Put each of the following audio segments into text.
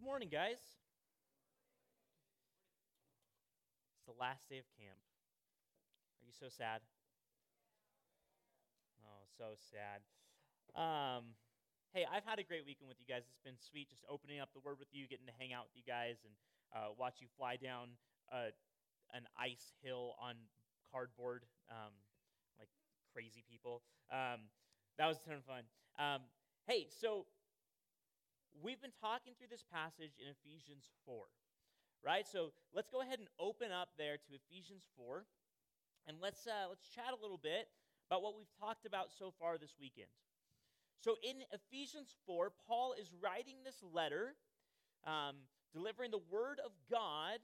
Good morning, guys. It's the last day of camp. Are you so sad? Oh, so sad. Um, hey, I've had a great weekend with you guys. It's been sweet just opening up the Word with you, getting to hang out with you guys, and uh, watch you fly down uh, an ice hill on cardboard um, like crazy people. Um, that was a ton of fun. Um, hey, so we've been talking through this passage in Ephesians 4, right? So let's go ahead and open up there to Ephesians 4, and let's, uh, let's chat a little bit about what we've talked about so far this weekend. So in Ephesians 4, Paul is writing this letter, um, delivering the word of God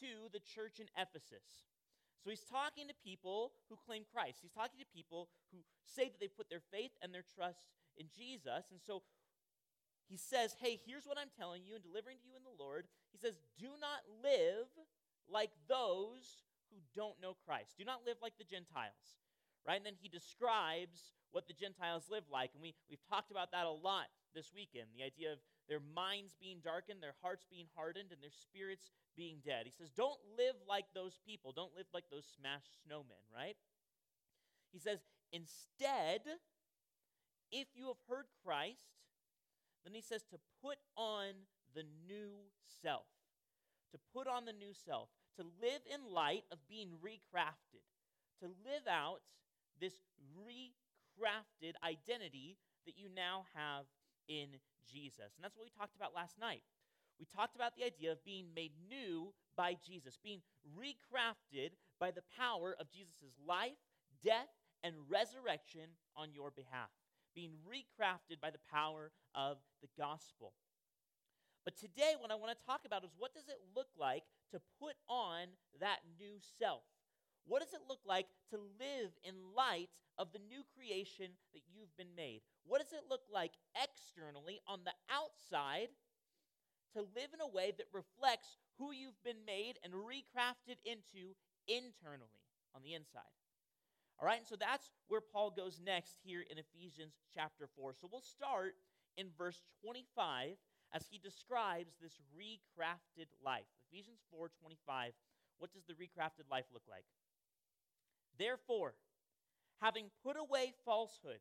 to the church in Ephesus. So he's talking to people who claim Christ. He's talking to people who say that they put their faith and their trust in Jesus. And so he says, Hey, here's what I'm telling you and delivering to you in the Lord. He says, Do not live like those who don't know Christ. Do not live like the Gentiles. Right? And then he describes what the Gentiles live like. And we, we've talked about that a lot this weekend the idea of their minds being darkened, their hearts being hardened, and their spirits being dead. He says, Don't live like those people. Don't live like those smashed snowmen, right? He says, Instead, if you have heard Christ, then he says to put on the new self. To put on the new self. To live in light of being recrafted. To live out this recrafted identity that you now have in Jesus. And that's what we talked about last night. We talked about the idea of being made new by Jesus, being recrafted by the power of Jesus' life, death, and resurrection on your behalf being recrafted by the power of the gospel. But today, what I want to talk about is what does it look like to put on that new self? What does it look like to live in light of the new creation that you've been made? What does it look like externally on the outside to live in a way that reflects who you've been made and recrafted into internally on the inside? All right, and so that's where Paul goes next here in Ephesians chapter 4. So we'll start in verse 25 as he describes this recrafted life. Ephesians 4 25. What does the recrafted life look like? Therefore, having put away falsehood,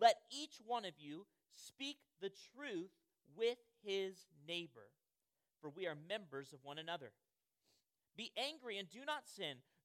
let each one of you speak the truth with his neighbor, for we are members of one another. Be angry and do not sin.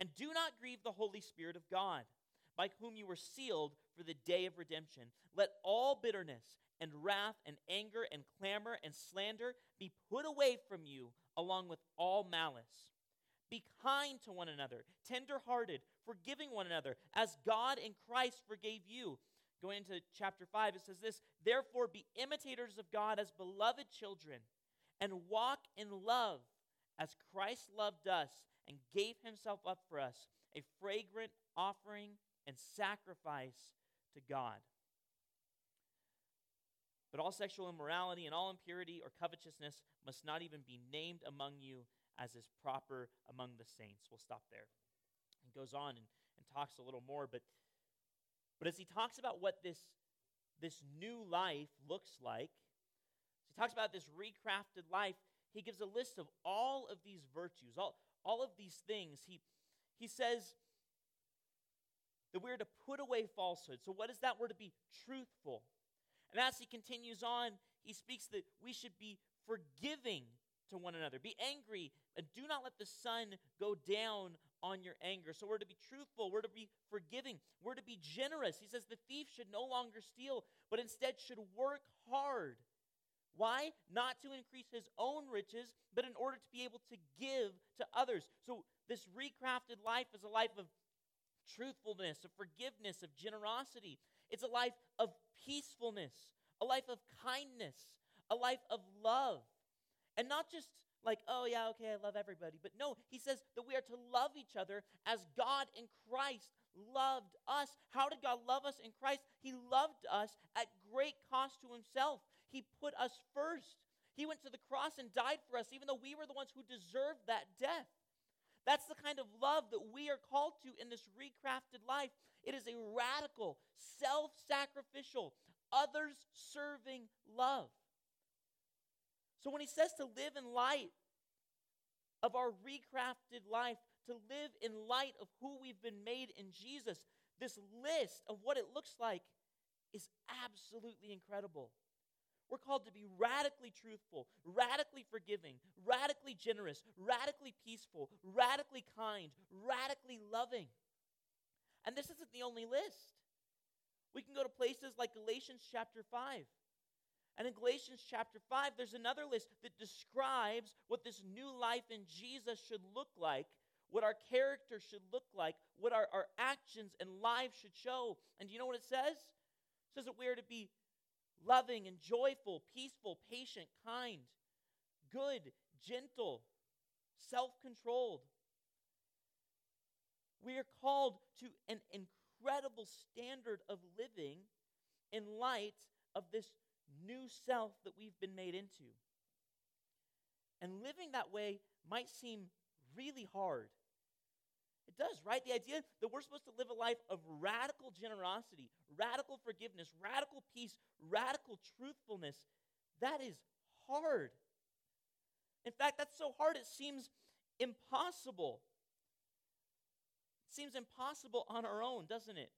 And do not grieve the Holy Spirit of God, by whom you were sealed for the day of redemption. Let all bitterness and wrath and anger and clamor and slander be put away from you, along with all malice. Be kind to one another, tenderhearted, forgiving one another, as God in Christ forgave you. Going into chapter 5, it says this Therefore, be imitators of God as beloved children, and walk in love as Christ loved us and gave himself up for us, a fragrant offering and sacrifice to God. But all sexual immorality and all impurity or covetousness must not even be named among you as is proper among the saints. We'll stop there. He goes on and, and talks a little more, but, but as he talks about what this, this new life looks like, he talks about this recrafted life, he gives a list of all of these virtues, all, all of these things. He, he says that we're to put away falsehood. So, what is that? We're to be truthful. And as he continues on, he speaks that we should be forgiving to one another. Be angry and do not let the sun go down on your anger. So we're to be truthful, we're to be forgiving, we're to be generous. He says the thief should no longer steal, but instead should work hard why? Not to increase his own riches, but in order to be able to give to others. So, this recrafted life is a life of truthfulness, of forgiveness, of generosity. It's a life of peacefulness, a life of kindness, a life of love. And not just like, oh, yeah, okay, I love everybody. But no, he says that we are to love each other as God in Christ loved us. How did God love us in Christ? He loved us at great cost to himself. He put us first. He went to the cross and died for us, even though we were the ones who deserved that death. That's the kind of love that we are called to in this recrafted life. It is a radical, self sacrificial, others serving love. So when he says to live in light of our recrafted life, to live in light of who we've been made in Jesus, this list of what it looks like is absolutely incredible. We're called to be radically truthful, radically forgiving, radically generous, radically peaceful, radically kind, radically loving. And this isn't the only list. We can go to places like Galatians chapter 5. And in Galatians chapter 5, there's another list that describes what this new life in Jesus should look like, what our character should look like, what our, our actions and lives should show. And do you know what it says? It says that we are to be loving and joyful, peaceful, patient, kind, good, gentle, self controlled. We are called to an incredible standard of living in light of this new self that we've been made into. And living that way might seem really hard. It does, right? The idea that we're supposed to live a life of radical generosity, radical forgiveness, radical peace, radical truthfulness, that is hard. In fact, that's so hard it seems impossible. It seems impossible on our own, doesn't it?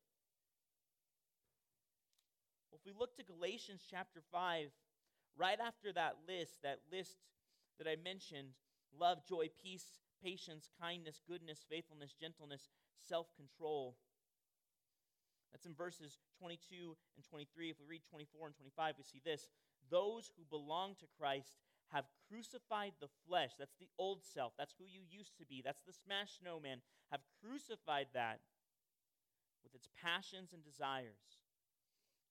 Well, if we look to Galatians chapter 5, right after that list, that list that I mentioned love, joy, peace, patience, kindness, goodness, faithfulness, gentleness, self control. That's in verses 22 and 23. If we read 24 and 25, we see this. Those who belong to Christ have crucified the flesh. That's the old self. That's who you used to be. That's the smashed snowman. Have crucified that with its passions and desires.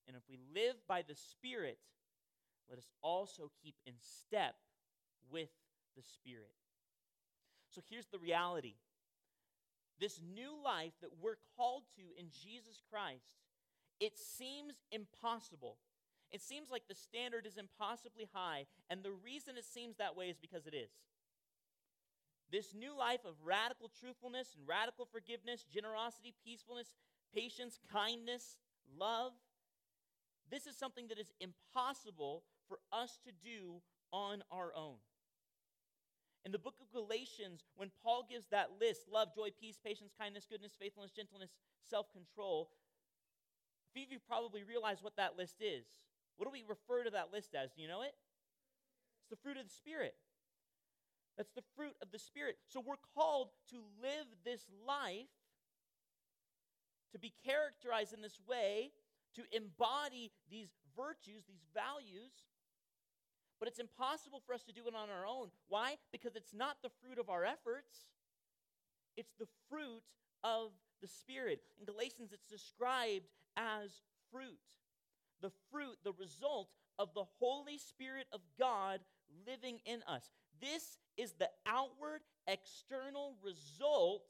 And if we live by the Spirit, let us also keep in step with the Spirit. So here's the reality this new life that we're called to in Jesus Christ, it seems impossible. It seems like the standard is impossibly high, and the reason it seems that way is because it is. This new life of radical truthfulness and radical forgiveness, generosity, peacefulness, patience, kindness, love, this is something that is impossible for us to do on our own. In the book of Galatians, when Paul gives that list love, joy, peace, patience, kindness, goodness, faithfulness, gentleness, self control a few of you probably realize what that list is. What do we refer to that list as? Do you know it? It's the fruit of the Spirit. That's the fruit of the Spirit. So we're called to live this life, to be characterized in this way, to embody these virtues, these values but it's impossible for us to do it on our own. Why? Because it's not the fruit of our efforts, it's the fruit of the Spirit. In Galatians, it's described as fruit. The fruit, the result of the Holy Spirit of God living in us. This is the outward, external result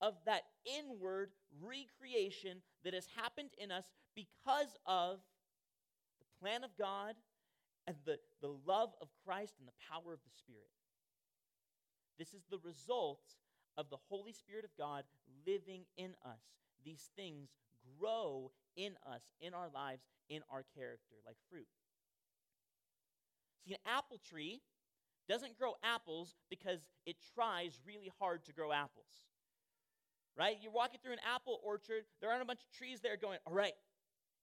of that inward recreation that has happened in us because of the plan of God and the, the love of Christ and the power of the Spirit. This is the result of the Holy Spirit of God living in us. These things grow in us, in our lives, in our character, like fruit. See, an apple tree doesn't grow apples because it tries really hard to grow apples. Right? You're walking through an apple orchard, there aren't a bunch of trees there going, all right,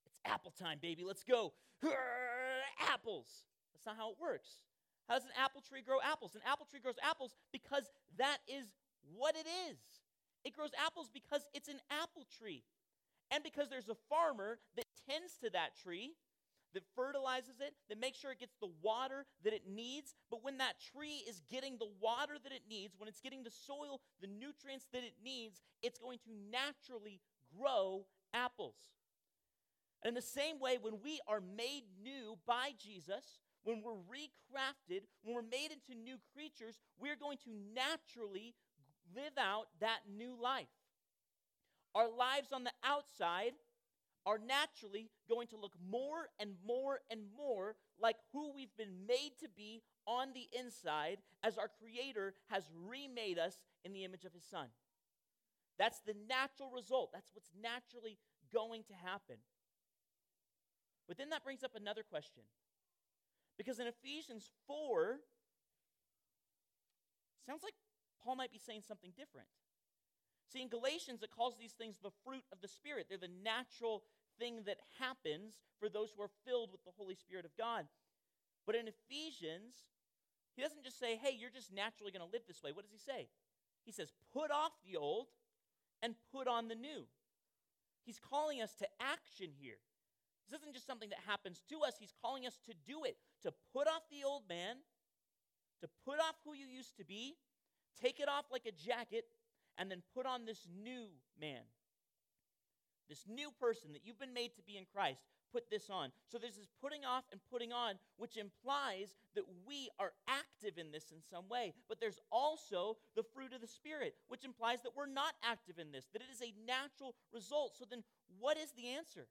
it's apple time, baby, let's go apples. That's not how it works. How does an apple tree grow apples? An apple tree grows apples because that is what it is. It grows apples because it's an apple tree. And because there's a farmer that tends to that tree, that fertilizes it, that makes sure it gets the water that it needs. But when that tree is getting the water that it needs, when it's getting the soil, the nutrients that it needs, it's going to naturally grow apples. And in the same way, when we are made new by Jesus, when we're recrafted, when we're made into new creatures, we're going to naturally live out that new life. Our lives on the outside are naturally going to look more and more and more like who we've been made to be on the inside as our Creator has remade us in the image of His Son. That's the natural result. That's what's naturally going to happen. But then that brings up another question. Because in Ephesians 4, sounds like Paul might be saying something different. See, in Galatians, it calls these things the fruit of the Spirit. They're the natural thing that happens for those who are filled with the Holy Spirit of God. But in Ephesians, he doesn't just say, hey, you're just naturally going to live this way. What does he say? He says, put off the old and put on the new. He's calling us to action here. This isn't just something that happens to us, he's calling us to do it, to put off the old man, to put off who you used to be, take it off like a jacket, and then put on this new man. This new person that you've been made to be in Christ. Put this on. So there's this putting off and putting on, which implies that we are active in this in some way. But there's also the fruit of the Spirit, which implies that we're not active in this, that it is a natural result. So then, what is the answer?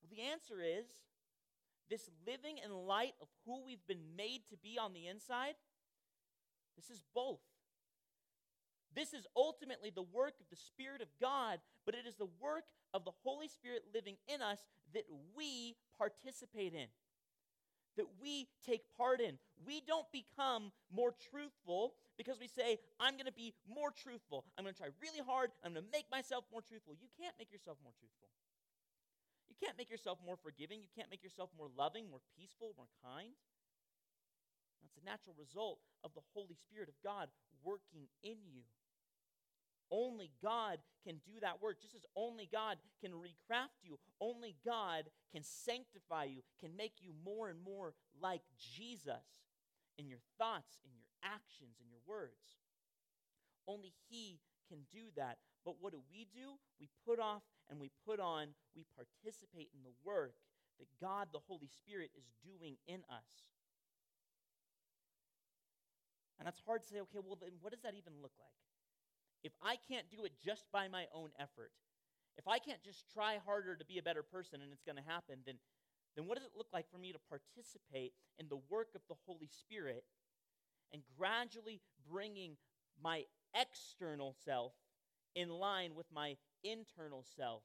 Well, the answer is this living in light of who we've been made to be on the inside. This is both. This is ultimately the work of the Spirit of God, but it is the work of the Holy Spirit living in us that we participate in, that we take part in. We don't become more truthful because we say, I'm going to be more truthful. I'm going to try really hard. I'm going to make myself more truthful. You can't make yourself more truthful. You can't make yourself more forgiving. You can't make yourself more loving, more peaceful, more kind. That's a natural result of the Holy Spirit of God working in you. Only God can do that work, just as only God can recraft you. Only God can sanctify you, can make you more and more like Jesus in your thoughts, in your actions, in your words. Only He can do that. But what do we do? We put off and we put on, we participate in the work that God, the Holy Spirit, is doing in us. And that's hard to say, okay, well, then what does that even look like? If I can't do it just by my own effort, if I can't just try harder to be a better person and it's going to happen, then, then what does it look like for me to participate in the work of the Holy Spirit and gradually bringing my external self in line with my internal self,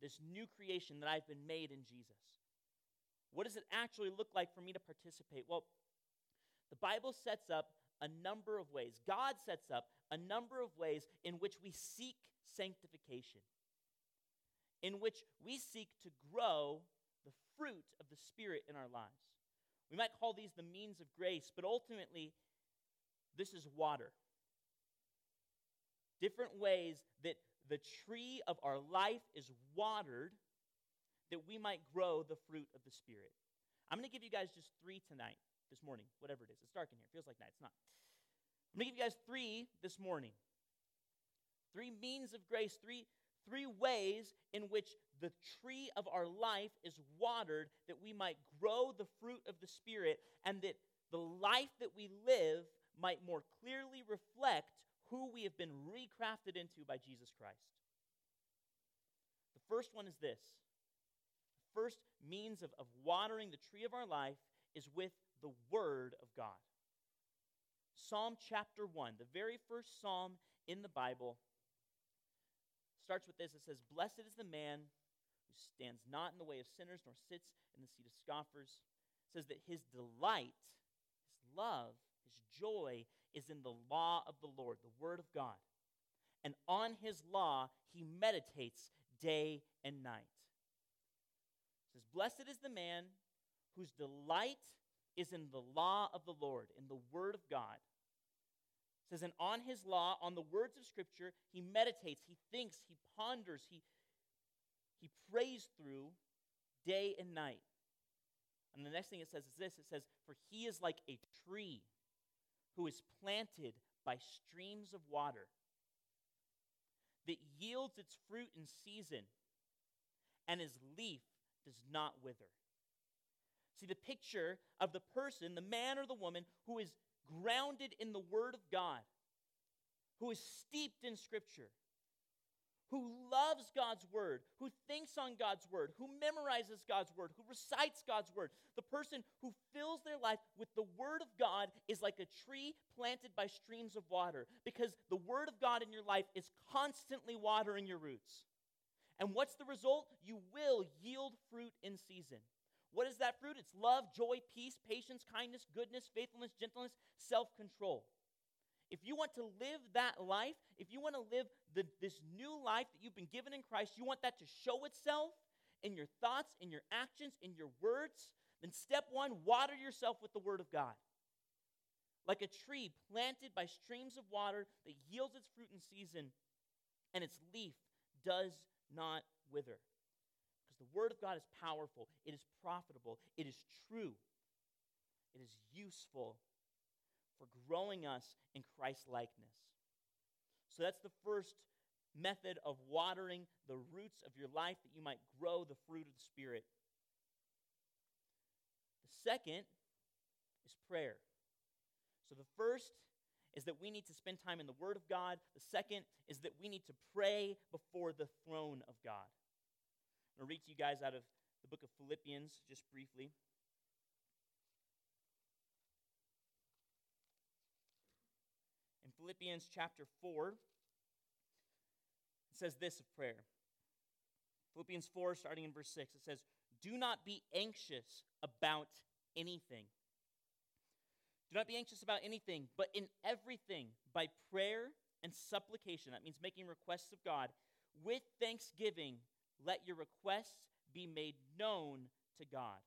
this new creation that I've been made in Jesus? What does it actually look like for me to participate? Well, the Bible sets up a number of ways. God sets up a number of ways in which we seek sanctification, in which we seek to grow the fruit of the Spirit in our lives. We might call these the means of grace, but ultimately, this is water. Different ways that the tree of our life is watered that we might grow the fruit of the Spirit. I'm going to give you guys just three tonight this morning, whatever it is. It's dark in here. It feels like night. It's not. I'm going to give you guys three this morning. Three means of grace, three, three ways in which the tree of our life is watered that we might grow the fruit of the Spirit and that the life that we live might more clearly reflect who we have been recrafted into by Jesus Christ. The first one is this the first means of, of watering the tree of our life is with the Word of God. Psalm chapter 1, the very first psalm in the Bible, starts with this. It says, Blessed is the man who stands not in the way of sinners, nor sits in the seat of scoffers. It says that his delight, his love, his joy is in the law of the Lord, the word of God. And on his law he meditates day and night. It says, Blessed is the man whose delight is in the law of the Lord, in the word of God. It says, and on his law, on the words of Scripture, he meditates, he thinks, he ponders, he, he prays through day and night. And the next thing it says is this it says, For he is like a tree who is planted by streams of water that yields its fruit in season, and his leaf does not wither. See, the picture of the person, the man or the woman, who is grounded in the Word of God, who is steeped in Scripture, who loves God's Word, who thinks on God's Word, who memorizes God's Word, who recites God's Word, the person who fills their life with the Word of God is like a tree planted by streams of water because the Word of God in your life is constantly watering your roots. And what's the result? You will yield fruit in season. What is that fruit? It's love, joy, peace, patience, kindness, goodness, faithfulness, gentleness, self control. If you want to live that life, if you want to live the, this new life that you've been given in Christ, you want that to show itself in your thoughts, in your actions, in your words, then step one, water yourself with the Word of God. Like a tree planted by streams of water that yields its fruit in season, and its leaf does not wither. Because the Word of God is powerful, it is profitable, it is true, it is useful for growing us in Christ likeness. So that's the first method of watering the roots of your life that you might grow the fruit of the Spirit. The second is prayer. So the first is that we need to spend time in the Word of God. The second is that we need to pray before the throne of God. I'm going to read to you guys out of the book of Philippians just briefly. Philippians chapter 4, it says this of prayer. Philippians 4, starting in verse 6, it says, Do not be anxious about anything. Do not be anxious about anything, but in everything, by prayer and supplication, that means making requests of God, with thanksgiving, let your requests be made known to God.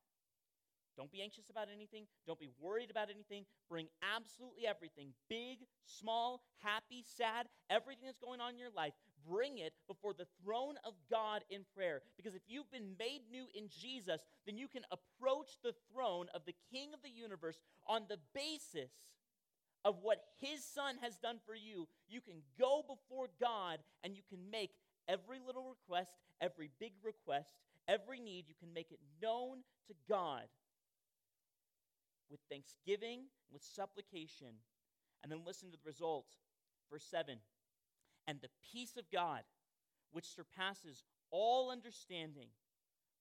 Don't be anxious about anything. Don't be worried about anything. Bring absolutely everything big, small, happy, sad, everything that's going on in your life. Bring it before the throne of God in prayer. Because if you've been made new in Jesus, then you can approach the throne of the King of the universe on the basis of what his Son has done for you. You can go before God and you can make every little request, every big request, every need, you can make it known to God with thanksgiving, with supplication. And then listen to the result. Verse 7 And the peace of God, which surpasses all understanding,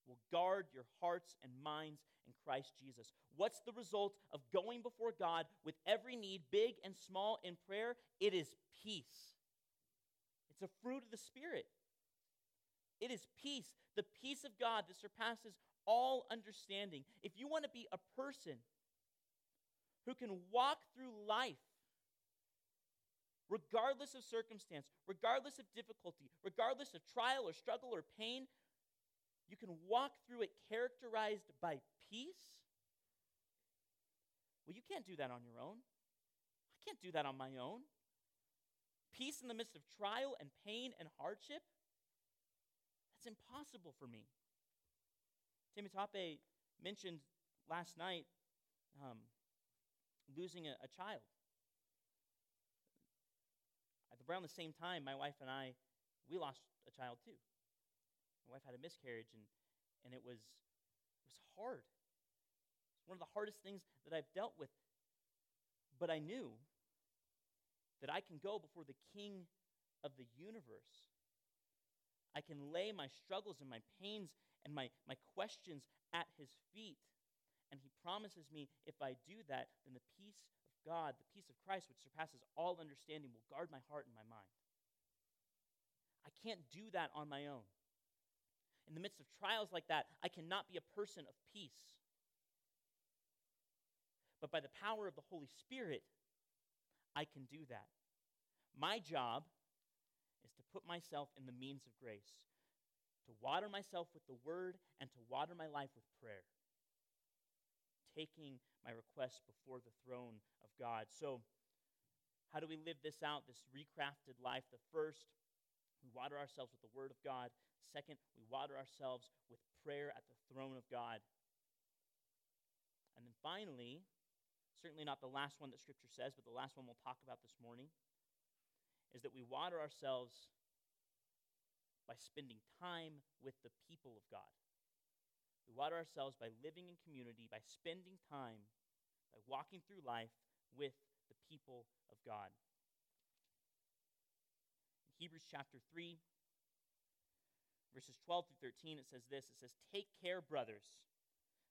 will guard your hearts and minds in Christ Jesus. What's the result of going before God with every need, big and small, in prayer? It is peace. It's a fruit of the Spirit. It is peace, the peace of God that surpasses all understanding. If you want to be a person who can walk through life regardless of circumstance, regardless of difficulty, regardless of trial or struggle or pain, you can walk through it characterized by peace. Well, you can't do that on your own. I can't do that on my own. Peace in the midst of trial and pain and hardship, that's impossible for me. Timmy Tape mentioned last night um, losing a, a child. At around the same time, my wife and I, we lost a child too. My wife had a miscarriage, and, and it was it was hard. It's one of the hardest things that I've dealt with. But I knew that I can go before the King of the universe. I can lay my struggles and my pains and my, my questions at his feet. And he promises me if I do that, then the peace of God, the peace of Christ, which surpasses all understanding, will guard my heart and my mind. I can't do that on my own. In the midst of trials like that, I cannot be a person of peace. But by the power of the Holy Spirit, I can do that. My job is to put myself in the means of grace, to water myself with the word, and to water my life with prayer taking my request before the throne of God. So, how do we live this out, this recrafted life? The first, we water ourselves with the Word of God. Second, we water ourselves with prayer at the throne of God. And then finally, certainly not the last one that Scripture says, but the last one we'll talk about this morning, is that we water ourselves by spending time with the people of God. We water ourselves by living in community, by spending time, by walking through life with the people of God. In Hebrews chapter 3, verses 12 through 13, it says this it says, Take care, brothers,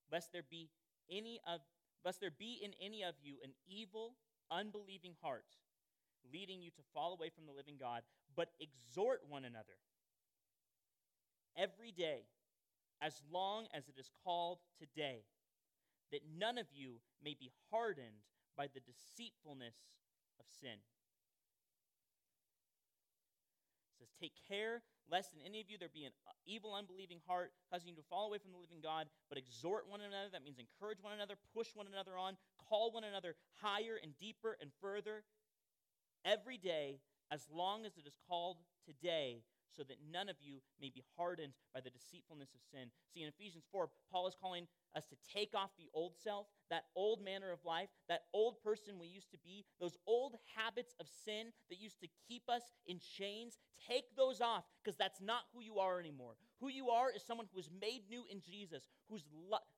lest there be any of lest there be in any of you an evil, unbelieving heart, leading you to fall away from the living God, but exhort one another every day, as long as it is called today, that none of you may be hardened by the deceitfulness of sin. It says, Take care lest in any of you there be an uh, evil, unbelieving heart, causing you to fall away from the living God, but exhort one another. That means encourage one another, push one another on, call one another higher and deeper and further every day, as long as it is called today, so that none of you may be hardened by the deceitfulness of sin. See, in Ephesians 4, Paul is calling us to take off the old self, that old manner of life, that old person we used to be, those old habits of sin that used to keep us in chains. Take those off because that's not who you are anymore. Who you are is someone who is made new in Jesus, whose,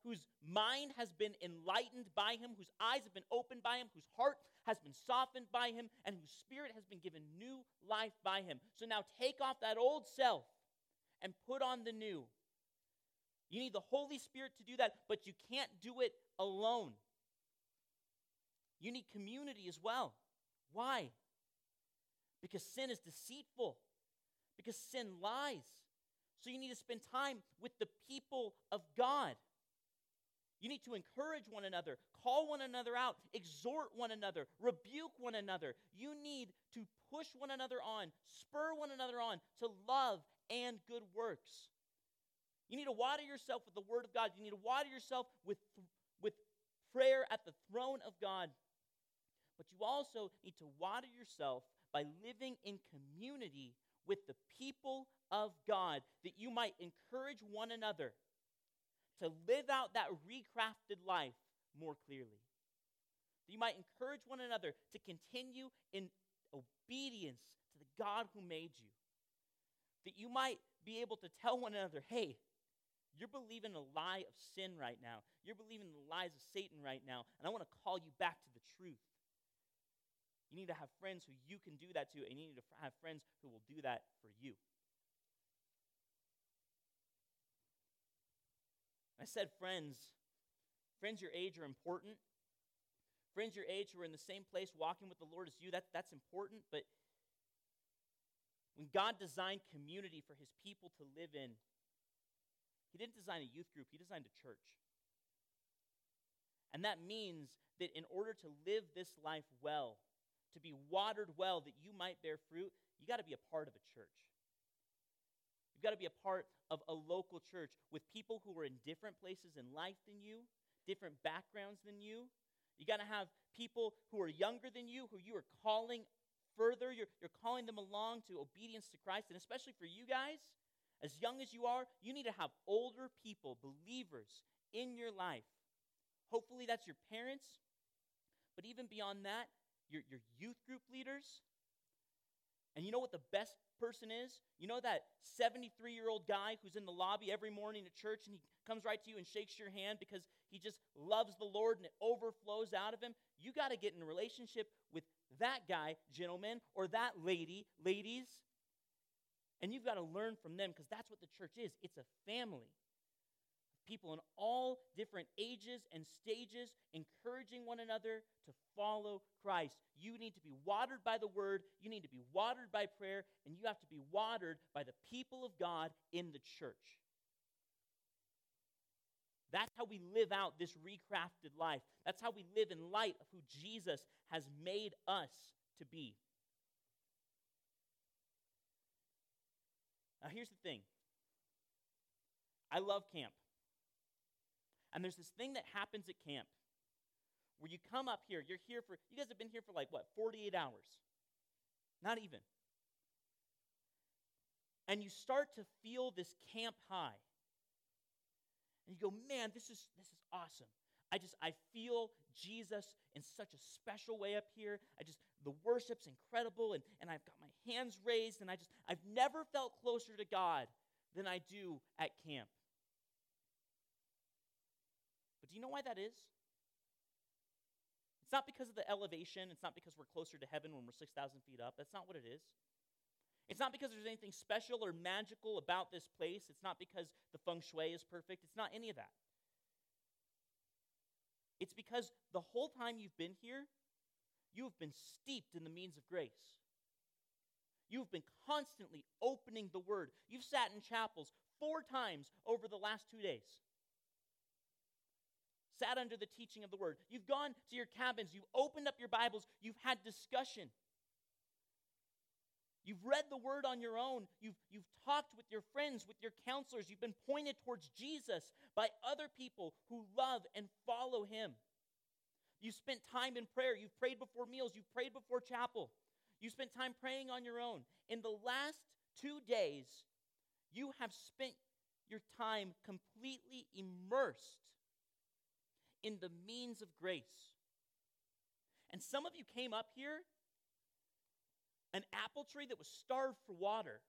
whose mind has been enlightened by him, whose eyes have been opened by him, whose heart has been softened by him, and whose spirit has been given new life by him. So now take off that old self and put on the new. You need the Holy Spirit to do that, but you can't do it alone. You need community as well. Why? Because sin is deceitful, because sin lies. So you need to spend time with the people of God. You need to encourage one another, call one another out, exhort one another, rebuke one another. You need to push one another on, spur one another on to love and good works. You need to water yourself with the Word of God. You need to water yourself with, with prayer at the throne of God. But you also need to water yourself by living in community with the people of God, that you might encourage one another to live out that recrafted life more clearly. That you might encourage one another to continue in obedience to the God who made you. That you might be able to tell one another, hey, you're believing a lie of sin right now. You're believing the lies of Satan right now, and I want to call you back to the truth. You need to have friends who you can do that to, and you need to have friends who will do that for you. I said friends. Friends your age are important. Friends your age who are in the same place walking with the Lord as you, that, that's important. But when God designed community for his people to live in, he didn't design a youth group, he designed a church. And that means that in order to live this life well, to be watered well, that you might bear fruit, you got to be a part of a church. You've got to be a part of a local church with people who are in different places in life than you, different backgrounds than you. You got to have people who are younger than you, who you are calling further. You're, you're calling them along to obedience to Christ. And especially for you guys, as young as you are, you need to have older people, believers in your life. Hopefully, that's your parents, but even beyond that, your, your youth group leaders. And you know what the best person is? You know that 73 year old guy who's in the lobby every morning at church and he comes right to you and shakes your hand because he just loves the Lord and it overflows out of him? You got to get in relationship with that guy, gentlemen, or that lady, ladies. And you've got to learn from them because that's what the church is it's a family. People in all different ages and stages encouraging one another to follow Christ. You need to be watered by the word, you need to be watered by prayer, and you have to be watered by the people of God in the church. That's how we live out this recrafted life. That's how we live in light of who Jesus has made us to be. Now, here's the thing I love camp. And there's this thing that happens at camp where you come up here, you're here for, you guys have been here for like what, 48 hours? Not even. And you start to feel this camp high. And you go, man, this is, this is awesome. I just, I feel Jesus in such a special way up here. I just, the worship's incredible, and, and I've got my hands raised, and I just, I've never felt closer to God than I do at camp. Do you know why that is? It's not because of the elevation. It's not because we're closer to heaven when we're 6,000 feet up. That's not what it is. It's not because there's anything special or magical about this place. It's not because the feng shui is perfect. It's not any of that. It's because the whole time you've been here, you have been steeped in the means of grace. You've been constantly opening the Word. You've sat in chapels four times over the last two days. Sat under the teaching of the Word. You've gone to your cabins. You've opened up your Bibles. You've had discussion. You've read the Word on your own. You've, you've talked with your friends, with your counselors. You've been pointed towards Jesus by other people who love and follow Him. You've spent time in prayer. You've prayed before meals. You've prayed before chapel. You spent time praying on your own. In the last two days, you have spent your time completely immersed in the means of grace. And some of you came up here, an apple tree that was starved for water.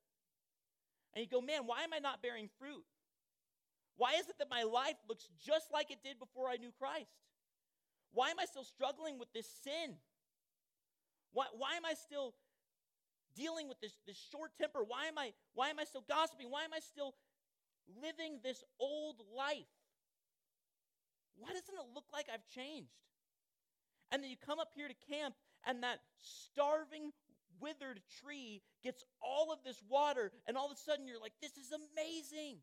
And you go, man, why am I not bearing fruit? Why is it that my life looks just like it did before I knew Christ? Why am I still struggling with this sin? Why, why am I still dealing with this, this short temper? Why am, I, why am I still gossiping? Why am I still living this old life? Why doesn't it look like I've changed? And then you come up here to camp, and that starving, withered tree gets all of this water, and all of a sudden you're like, this is amazing.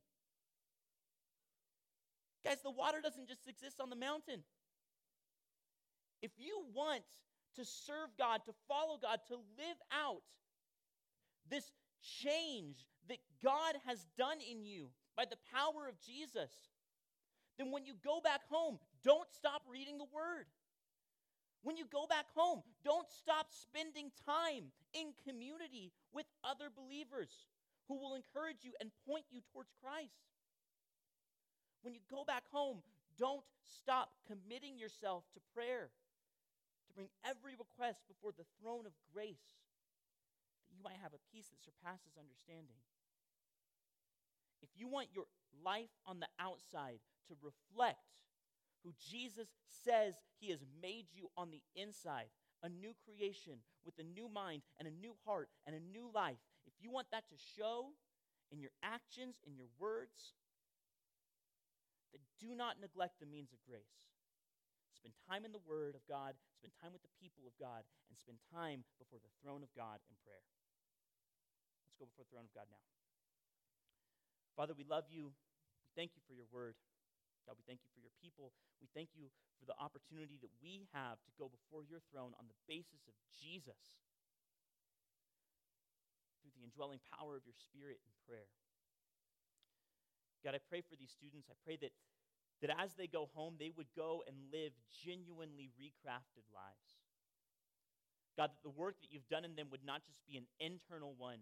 Guys, the water doesn't just exist on the mountain. If you want to serve God, to follow God, to live out this change that God has done in you by the power of Jesus, then when you go back home, don't stop reading the Word. When you go back home, don't stop spending time in community with other believers who will encourage you and point you towards Christ. When you go back home, don't stop committing yourself to prayer to bring every request before the throne of grace, that you might have a peace that surpasses understanding. If you want your life on the outside to reflect who Jesus says he has made you on the inside, a new creation with a new mind and a new heart and a new life, if you want that to show in your actions, in your words, then do not neglect the means of grace. Spend time in the Word of God, spend time with the people of God, and spend time before the throne of God in prayer. Let's go before the throne of God now. Father, we love you. We thank you for your word. God, we thank you for your people. We thank you for the opportunity that we have to go before your throne on the basis of Jesus through the indwelling power of your Spirit in prayer. God, I pray for these students. I pray that that as they go home, they would go and live genuinely recrafted lives. God, that the work that you've done in them would not just be an internal one,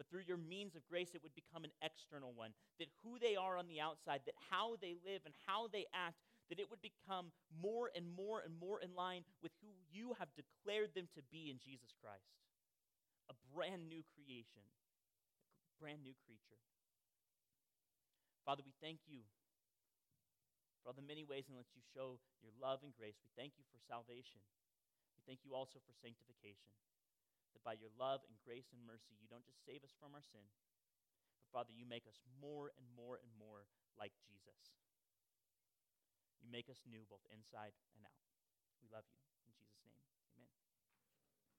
but through your means of grace, it would become an external one. That who they are on the outside, that how they live and how they act, that it would become more and more and more in line with who you have declared them to be in Jesus Christ a brand new creation, a brand new creature. Father, we thank you for all the many ways in which you show your love and grace. We thank you for salvation. We thank you also for sanctification. That by your love and grace and mercy, you don't just save us from our sin, but Father, you make us more and more and more like Jesus. You make us new both inside and out. We love you.